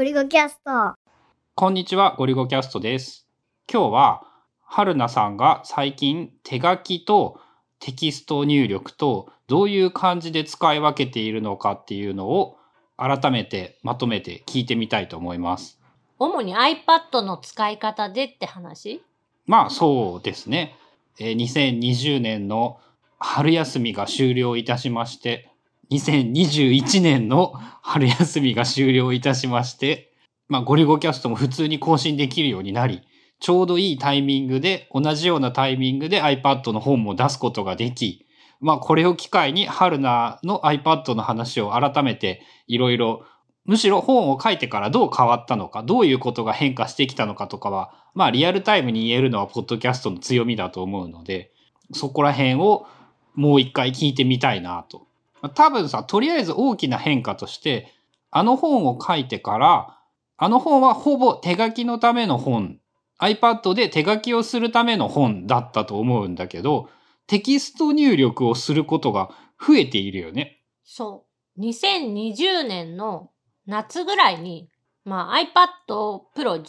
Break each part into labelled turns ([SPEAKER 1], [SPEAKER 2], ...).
[SPEAKER 1] ゴリゴキャスト。
[SPEAKER 2] こんにちは、ゴリゴキャストです。今日は、春菜さんが最近手書きとテキスト入力とどういう感じで使い分けているのかっていうのを改めてまとめて聞いてみたいと思います。
[SPEAKER 3] 主に iPad の使い方でって話？
[SPEAKER 2] まあそうですね。えー2020年の春休みが終了いたしまして、2021年の春休みが終了いたしまして、まあゴリゴキャストも普通に更新できるようになり、ちょうどいいタイミングで、同じようなタイミングで iPad の本も出すことができ、まあこれを機会に春菜の iPad の話を改めていろいろむしろ本を書いてからどう変わったのか、どういうことが変化してきたのかとかは、まあリアルタイムに言えるのはポッドキャストの強みだと思うので、そこら辺をもう一回聞いてみたいなと。多分さ、とりあえず大きな変化として、あの本を書いてから、あの本はほぼ手書きのための本、iPad で手書きをするための本だったと思うんだけど、テキスト入力をすることが増えているよね。
[SPEAKER 3] そう。2020年の夏ぐらいに、まあ iPad Pro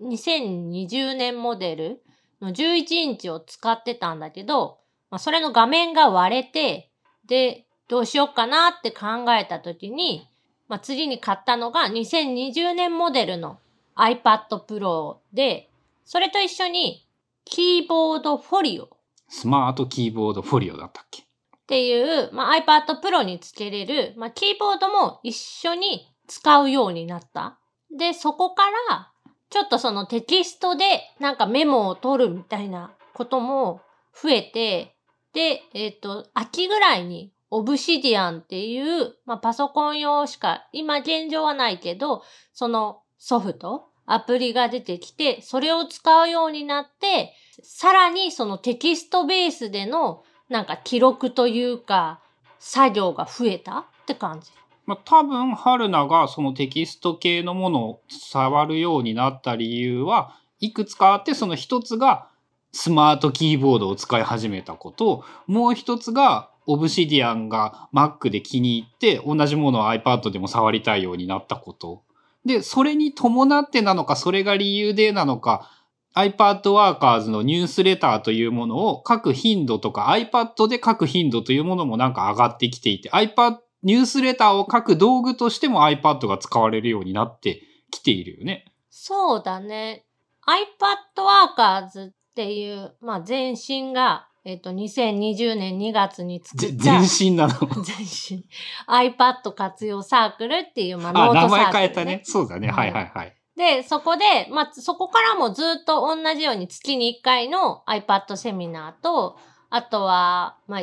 [SPEAKER 3] 2020年モデルの11インチを使ってたんだけど、まあそれの画面が割れて、で、どうしようかなって考えた時に、まあ次に買ったのが2020年モデルの iPad Pro で、それと一緒にキーボードフォリオ
[SPEAKER 2] スマートキーボードフォリオだったっけ？
[SPEAKER 3] っていう、まあ、iPad Pro につけれる、まあ、キーボードも一緒に使うようになった。で、そこから、ちょっとそのテキストでなんかメモを取るみたいなことも増えて、で、えっ、と、秋ぐらいに Obsidian っていう、まあ、パソコン用しか今現状はないけど、そのソフト、アプリが出てきて、それを使うようになって、さらにそのテキストベースでのなんか記録というか、作業が増えた？って感じ。
[SPEAKER 2] まあ、多分、春菜がそのテキスト系のものを触るようになった理由は、いくつかあって、その一つがスマートキーボードを使い始めたこと、もう一つがオブシディアンが Mac で気に入って、同じものを iPad でも触りたいようになったこと。で、それに伴ってなのか、それが理由でなのか、iPad Workers のニュースレターというものを書く頻度とか iPad で書く頻度というものもなんか上がってきていて iPad ニュースレターを書く道具としても iPad が使われるようになってきているよね。
[SPEAKER 3] そうだね。iPad Workers っていう、まあ、前身が、えっ、と、2020年2月に作った。
[SPEAKER 2] 前身なの。
[SPEAKER 3] 前身。iPad 活用サークルっていう、まあ、
[SPEAKER 2] あ、
[SPEAKER 3] ノートサー
[SPEAKER 2] 名
[SPEAKER 3] クル、
[SPEAKER 2] 前変えたね。。そうだね。
[SPEAKER 3] うん
[SPEAKER 2] はいはいはい。
[SPEAKER 3] で、そこで、まあ、そこからもずっと同じように月に1回の iPad セミナーと、あとは、まあ、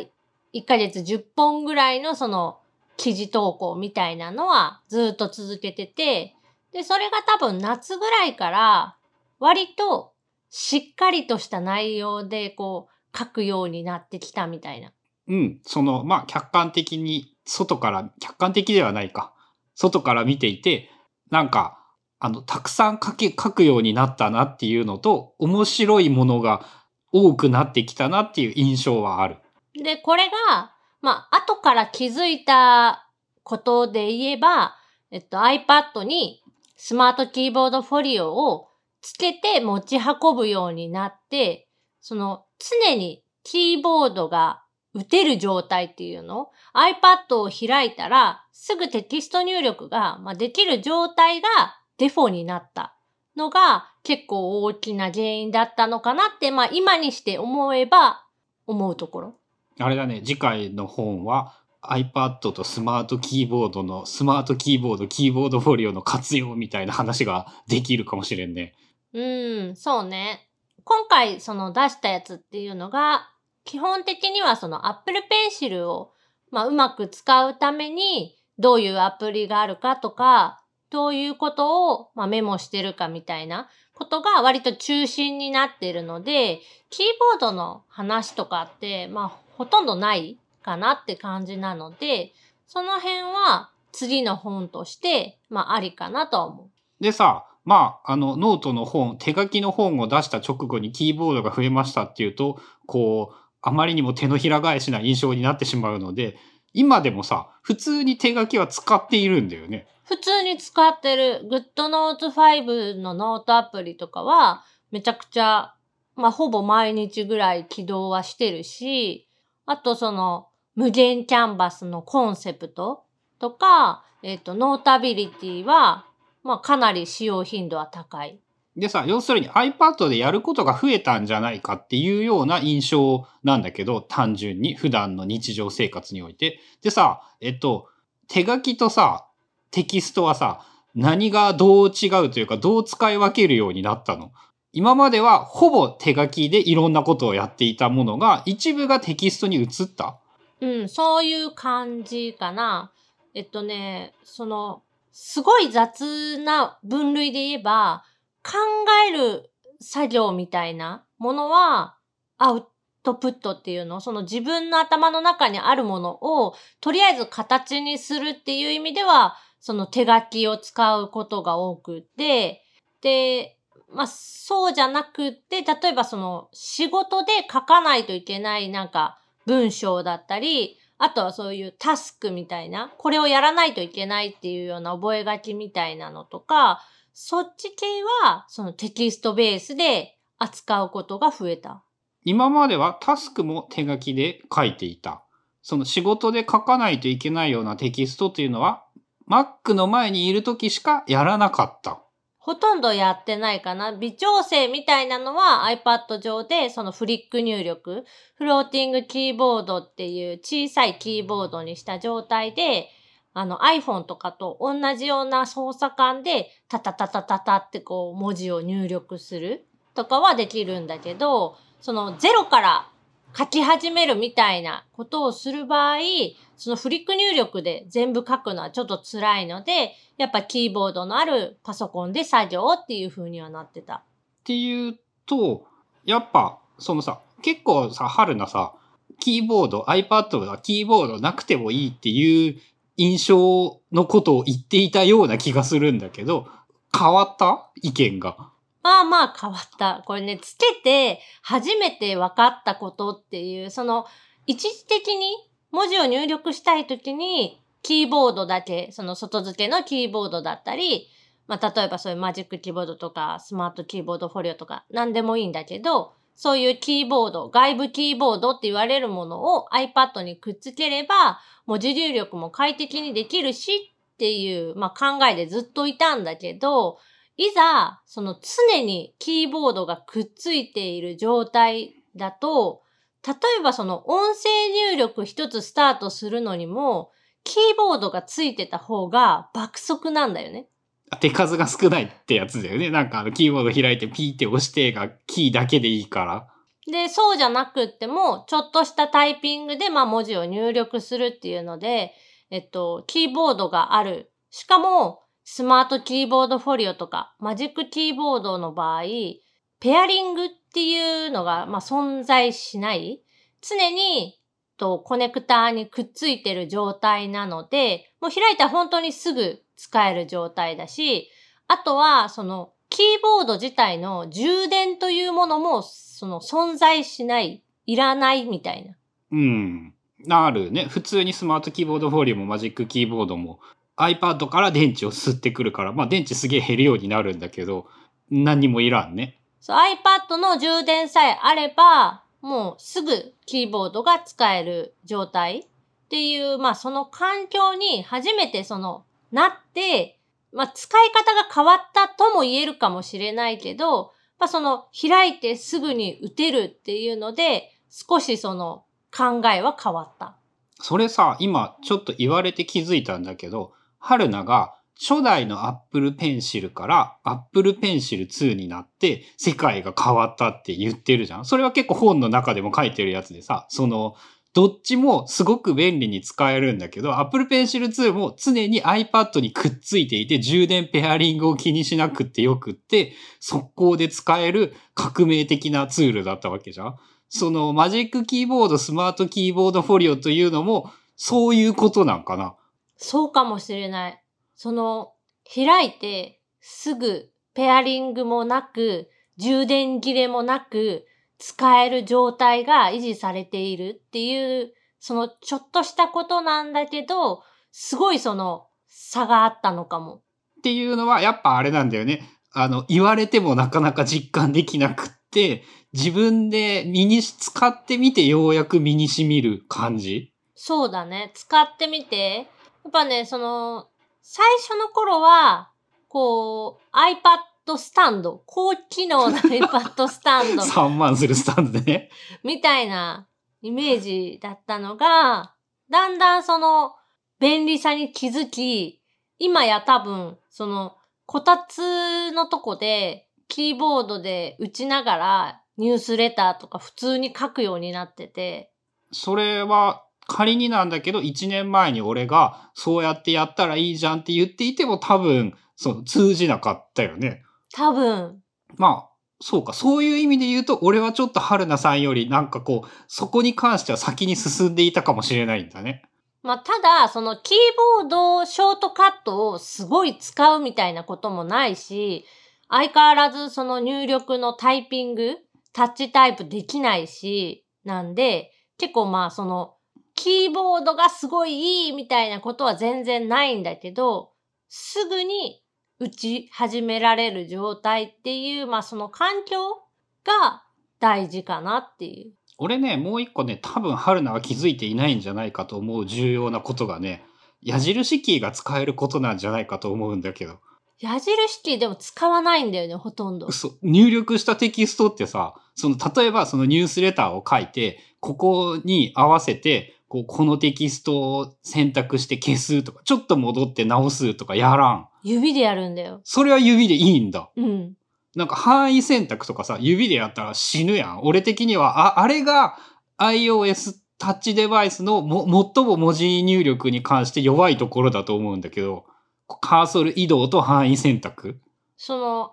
[SPEAKER 3] 1ヶ月10本ぐらいのその記事投稿みたいなのはずっと続けてて、で、それが多分夏ぐらいから割としっかりとした内容でこう書くようになってきたみたいな。
[SPEAKER 2] うん。その、まあ、客観的に、外から、客観的ではないか。外から見ていて、なんか、あの、たくさん書け、書くようになったなっていうのと、面白いものが多くなってきたなっていう印象はある。
[SPEAKER 3] で、これが、まあ、後から気づいたことで言えば、えっと、iPad にスマートキーボードフォリオをつけて持ち運ぶようになって、その、常にキーボードが打てる状態っていうの？iPad を開いたら、すぐテキスト入力が、まあ、できる状態がデフォになったのが結構大きな原因だったのかなって、まあ、今にして思えば思うところ。
[SPEAKER 2] あれだね、次回の本は iPad とスマートキーボードの、スマートキーボード、キーボードフォリオの活用みたいな話ができるかもしれんね。
[SPEAKER 3] うん、そうね。今回その出したやつっていうのが、基本的にはその Apple Pencil を、まあ、うまく使うために、どういうアプリがあるかとか、どういうことを、まあ、メモしてるかみたいなことが割と中心になっているので、キーボードの話とかって、まあ、ほとんどないかなって感じなので、その辺は次の本として、まあ、ありかなと思う。
[SPEAKER 2] でさ、まあ、あの、ノートの本、手書きの本を出した直後にキーボードが増えましたっていうと、こう、あまりにも手のひら返しな印象になってしまうので、今でもさ、普通に手書きは使っているんだよね。
[SPEAKER 3] 普通に使ってる GoodNotes 5のノートアプリとかは、めちゃくちゃ、まあ、ほぼ毎日ぐらい起動はしてるし、あとその、無限キャンバスのコンセプトとか、えっ、と、ノータビリティは、まあ、かなり使用頻度は高い。
[SPEAKER 2] でさ、要するに iPad でやることが増えたんじゃないかっていうような印象なんだけど、単純に普段の日常生活において。でさ、えっと、手書きとさ、テキストはさ、何がどう違うというか、どう使い分けるようになったの？今まではほぼ手書きでいろんなことをやっていたものが、一部がテキストに移った？
[SPEAKER 3] うん、そういう感じかな。えっとね、その、すごい雑な分類で言えば、考える作業みたいなものは、アウトプットっていうの、その自分の頭の中にあるものを、とりあえず形にするっていう意味では、その手書きを使うことが多くて、で、まあ、そうじゃなくて、例えばその仕事で書かないといけないなんか文章だったり、あとはそういうタスクみたいな、これをやらないといけないっていうような覚書みたいなのとか、そっち系はそのテキストベースで扱うことが増えた。
[SPEAKER 2] 今まではタスクも手書きで書いていた。その仕事で書かないといけないようなテキストっていうのは、Mac の前にいる時しかやらなかった。
[SPEAKER 3] ほとんどやってないかな。微調整みたいなのは iPad 上でそのフリック入力、フローティングキーボードっていう小さいキーボードにした状態で、あの iPhone とかと同じような操作感でタタタタタタってこう文字を入力するとかはできるんだけど、そのゼロから書き始めるみたいなことをする場合、そのフリック入力で全部書くのはちょっと辛いので、やっぱキーボードのあるパソコンで作業っていう風にはなってた。
[SPEAKER 2] っていうと、やっぱ、そのさ、結構さ、春菜さ、キーボード、iPad がキーボードなくてもいいっていう印象のことを言っていたような気がするんだけど、変わった？意見が。
[SPEAKER 3] まあまあ変わった。これね、つけて初めて分かったことっていう、その、一時的に文字を入力したいときに、キーボードだけ、その外付けのキーボードだったり、まあ例えばそういうマジックキーボードとか、スマートキーボードフォリオとか、なんでもいいんだけど、そういうキーボード、外部キーボードって言われるものを iPad にくっつければ、文字入力も快適にできるしっていう、まあ考えでずっといたんだけど、いざ、その常にキーボードがくっついている状態だと、例えばその音声入力一つスタートするのにも、キーボードがついてた方が爆速なんだよね。
[SPEAKER 2] 手数が少ないってやつだよね。なんかあのキーボード開いてピーって押してがキーだけでいいから。
[SPEAKER 3] で、そうじゃなくっても、ちょっとしたタイピングで、まあ文字を入力するっていうので、えっと、キーボードがある。しかも、スマートキーボードフォリオとか、マジックキーボードの場合、ペアリングっていうのが、まあ、存在しない。常に、と、コネクターにくっついてる状態なので、もう開いたら本当にすぐ使える状態だし、あとは、その、キーボード自体の充電というものも、その、存在しない、いらないみたいな。
[SPEAKER 2] うん。あるね。普通にスマートキーボードフォリオもマジックキーボードも iPad から電池を吸ってくるから、まあ電池すげえ減るようになるんだけど、何にもいらんね。
[SPEAKER 3] そう、iPad の充電さえあれば、もうすぐキーボードが使える状態っていう、まあその環境に初めてその、なって、まあ使い方が変わったとも言えるかもしれないけど、まあその開いてすぐに打てるっていうので、少しその考えは変わった。
[SPEAKER 2] それさ、今ちょっと言われて気づいたんだけど、春菜が初代の Apple Pencil から Apple Pencil 2になって世界が変わったって言ってるじゃん。それは結構本の中でも書いてるやつでさ、その、どっちもすごく便利に使えるんだけど、Apple Pencil 2も常に iPad にくっついていて充電ペアリングを気にしなくてよくって、速攻で使える革命的なツールだったわけじゃん。そのマジックキーボード、スマートキーボードフォリオというのも、そういうことなんかな。
[SPEAKER 3] そうかもしれない。その、開いて、すぐ、ペアリングもなく、充電切れもなく、使える状態が維持されているっていうそのちょっとしたことなんだけど、すごいその差があったのかも。
[SPEAKER 2] っていうのはやっぱあれなんだよね。あの、言われてもなかなか実感できなくって、自分で身にし、使ってみてようやく身に染みる感じ
[SPEAKER 3] そうだね。使ってみて。やっぱね、その、最初の頃は、こう、iPad スタンド、高機能な iPad スタンド
[SPEAKER 2] ?3 万するスタンドでね。
[SPEAKER 3] みたいなイメージだったのが、だんだんその便利さに気づき、今や多分、その、こたつのとこで、キーボードで打ちながら、ニュースレターとか普通に書くようになってて、
[SPEAKER 2] それは仮になんだけど、1年前に俺がそうやってやったらいいじゃんって言っていても多分、その通じなかったよね。
[SPEAKER 3] 多分、
[SPEAKER 2] まあ、そうか。そういう意味で言うと、俺はちょっと春菜さんよりなんかこう、そこに関しては先に進んでいたかもしれないんだね。
[SPEAKER 3] まあ、ただ、そのキーボードショートカットをすごい使うみたいなこともないし、相変わらずその入力のタイピング、タッチタイプできないし、なんで、結構まあその、キーボードがすごいいいみたいなことは全然ないんだけど、すぐに打ち始められる状態っていう、まあその環境が大事かなっていう。
[SPEAKER 2] 俺ね、もう一個ね、多分春菜は気づいていないんじゃないかと思う重要なことがね、矢印キーが使えることなんじゃないかと思うんだけど。
[SPEAKER 3] 矢印キーでも使わないんだよね、ほとんど。
[SPEAKER 2] 嘘。入力したテキストってさ、その、例えばそのニュースレターを書いて、ここに合わせて、こう、このテキストを選択して消すとか、ちょっと戻って直すとかやらん。
[SPEAKER 3] 指でやるんだよ。
[SPEAKER 2] それは指でいいんだ。
[SPEAKER 3] うん。
[SPEAKER 2] なんか範囲選択とかさ、指でやったら死ぬやん。俺的には、あ、あれが iOS タッチデバイスのも、最も文字入力に関して弱いところだと思うんだけど、カーソル移動と範囲選択。
[SPEAKER 3] その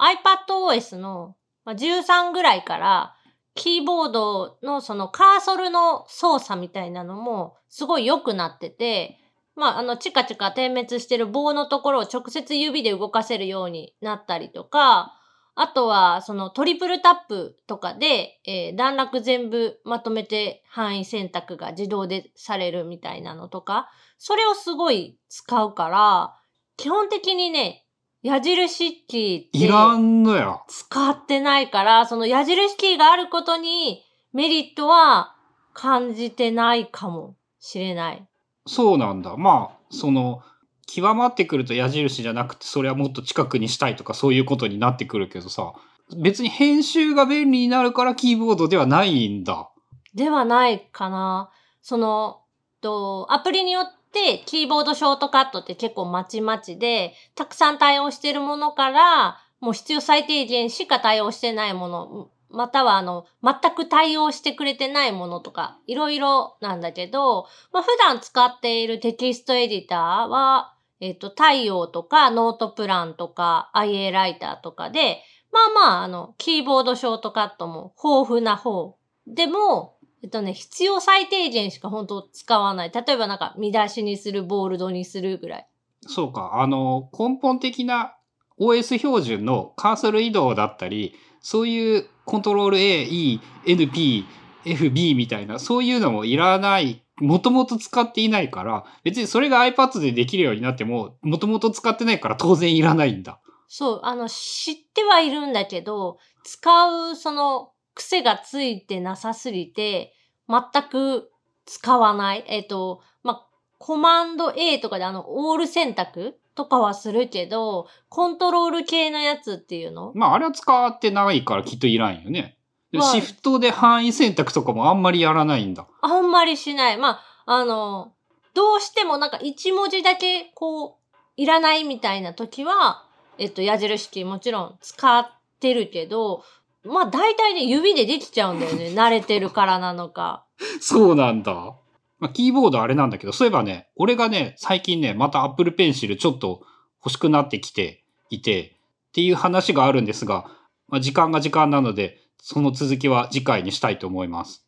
[SPEAKER 3] iPadOS のまあ13ぐらいから、キーボードのそのカーソルの操作みたいなのもすごい良くなってて、まあ、あの、チカチカ点滅してる棒のところを直接指で動かせるようになったりとか、あとは、そのトリプルタップとかで、えー段落全部まとめて範囲選択が自動でされるみたいなのとか、それをすごい使うから、基本的にね、矢印キーって
[SPEAKER 2] いらんのや。
[SPEAKER 3] 使ってないから、その矢印キーがあることにメリットは感じてないかもしれない。
[SPEAKER 2] そうなんだ。まあ、その、極まってくると矢印じゃなくて、それはもっと近くにしたいとかそういうことになってくるけどさ、別に編集が便利になるからキーボードではないんだ。
[SPEAKER 3] ではないかな。その、と、アプリによってキーボードショートカットって結構まちまちで、たくさん対応してるものから、もう必要最低限しか対応してないもの、またはあの、全く対応してくれてないものとか、いろいろなんだけど、まあ普段使っているテキストエディターは、えっ、と、太陽とか、ノートプランとか、IA ライターとかで、まあまあ、あの、キーボードショートカットも豊富な方。でも、えっとね、必要最低限しか本当使わない。例えばなんか、見出しにする、ボールドにするぐらい。
[SPEAKER 2] そうか。あの、根本的な OS 標準のカーソル移動だったり、そういうコントロール A、E、NP、FB みたいな、そういうのもいらない。もともと使っていないから、別にそれが iPad でできるようになっても、もともと使ってないから当然いらないんだ。
[SPEAKER 3] そう、あの、知ってはいるんだけど、使うその癖がついてなさすぎて、全く使わない。えっ、と、まあ、コマンド A とかであの、オール選択とかはするけど、コントロール系のやつっていうの？
[SPEAKER 2] まあ、あれは使ってないからきっといらんよね。で
[SPEAKER 3] まあ
[SPEAKER 2] シフトで範囲選択とかもあんまりやらないんだ。
[SPEAKER 3] あんまりしない。まあ、あの、どうしてもなんか一文字だけこう、いらないみたいな時は、えっと、矢印キーもちろん使ってるけど、まあ大体ね、指でできちゃうんだよね。慣れてるからなのか。
[SPEAKER 2] そうなんだ。まあ、キーボードあれなんだけど、そういえばね、俺がね、最近ね、また Apple Pencil ちょっと欲しくなってきていて、っていう話があるんですが、まあ、時間が時間なので、その続きは次回にしたいと思います。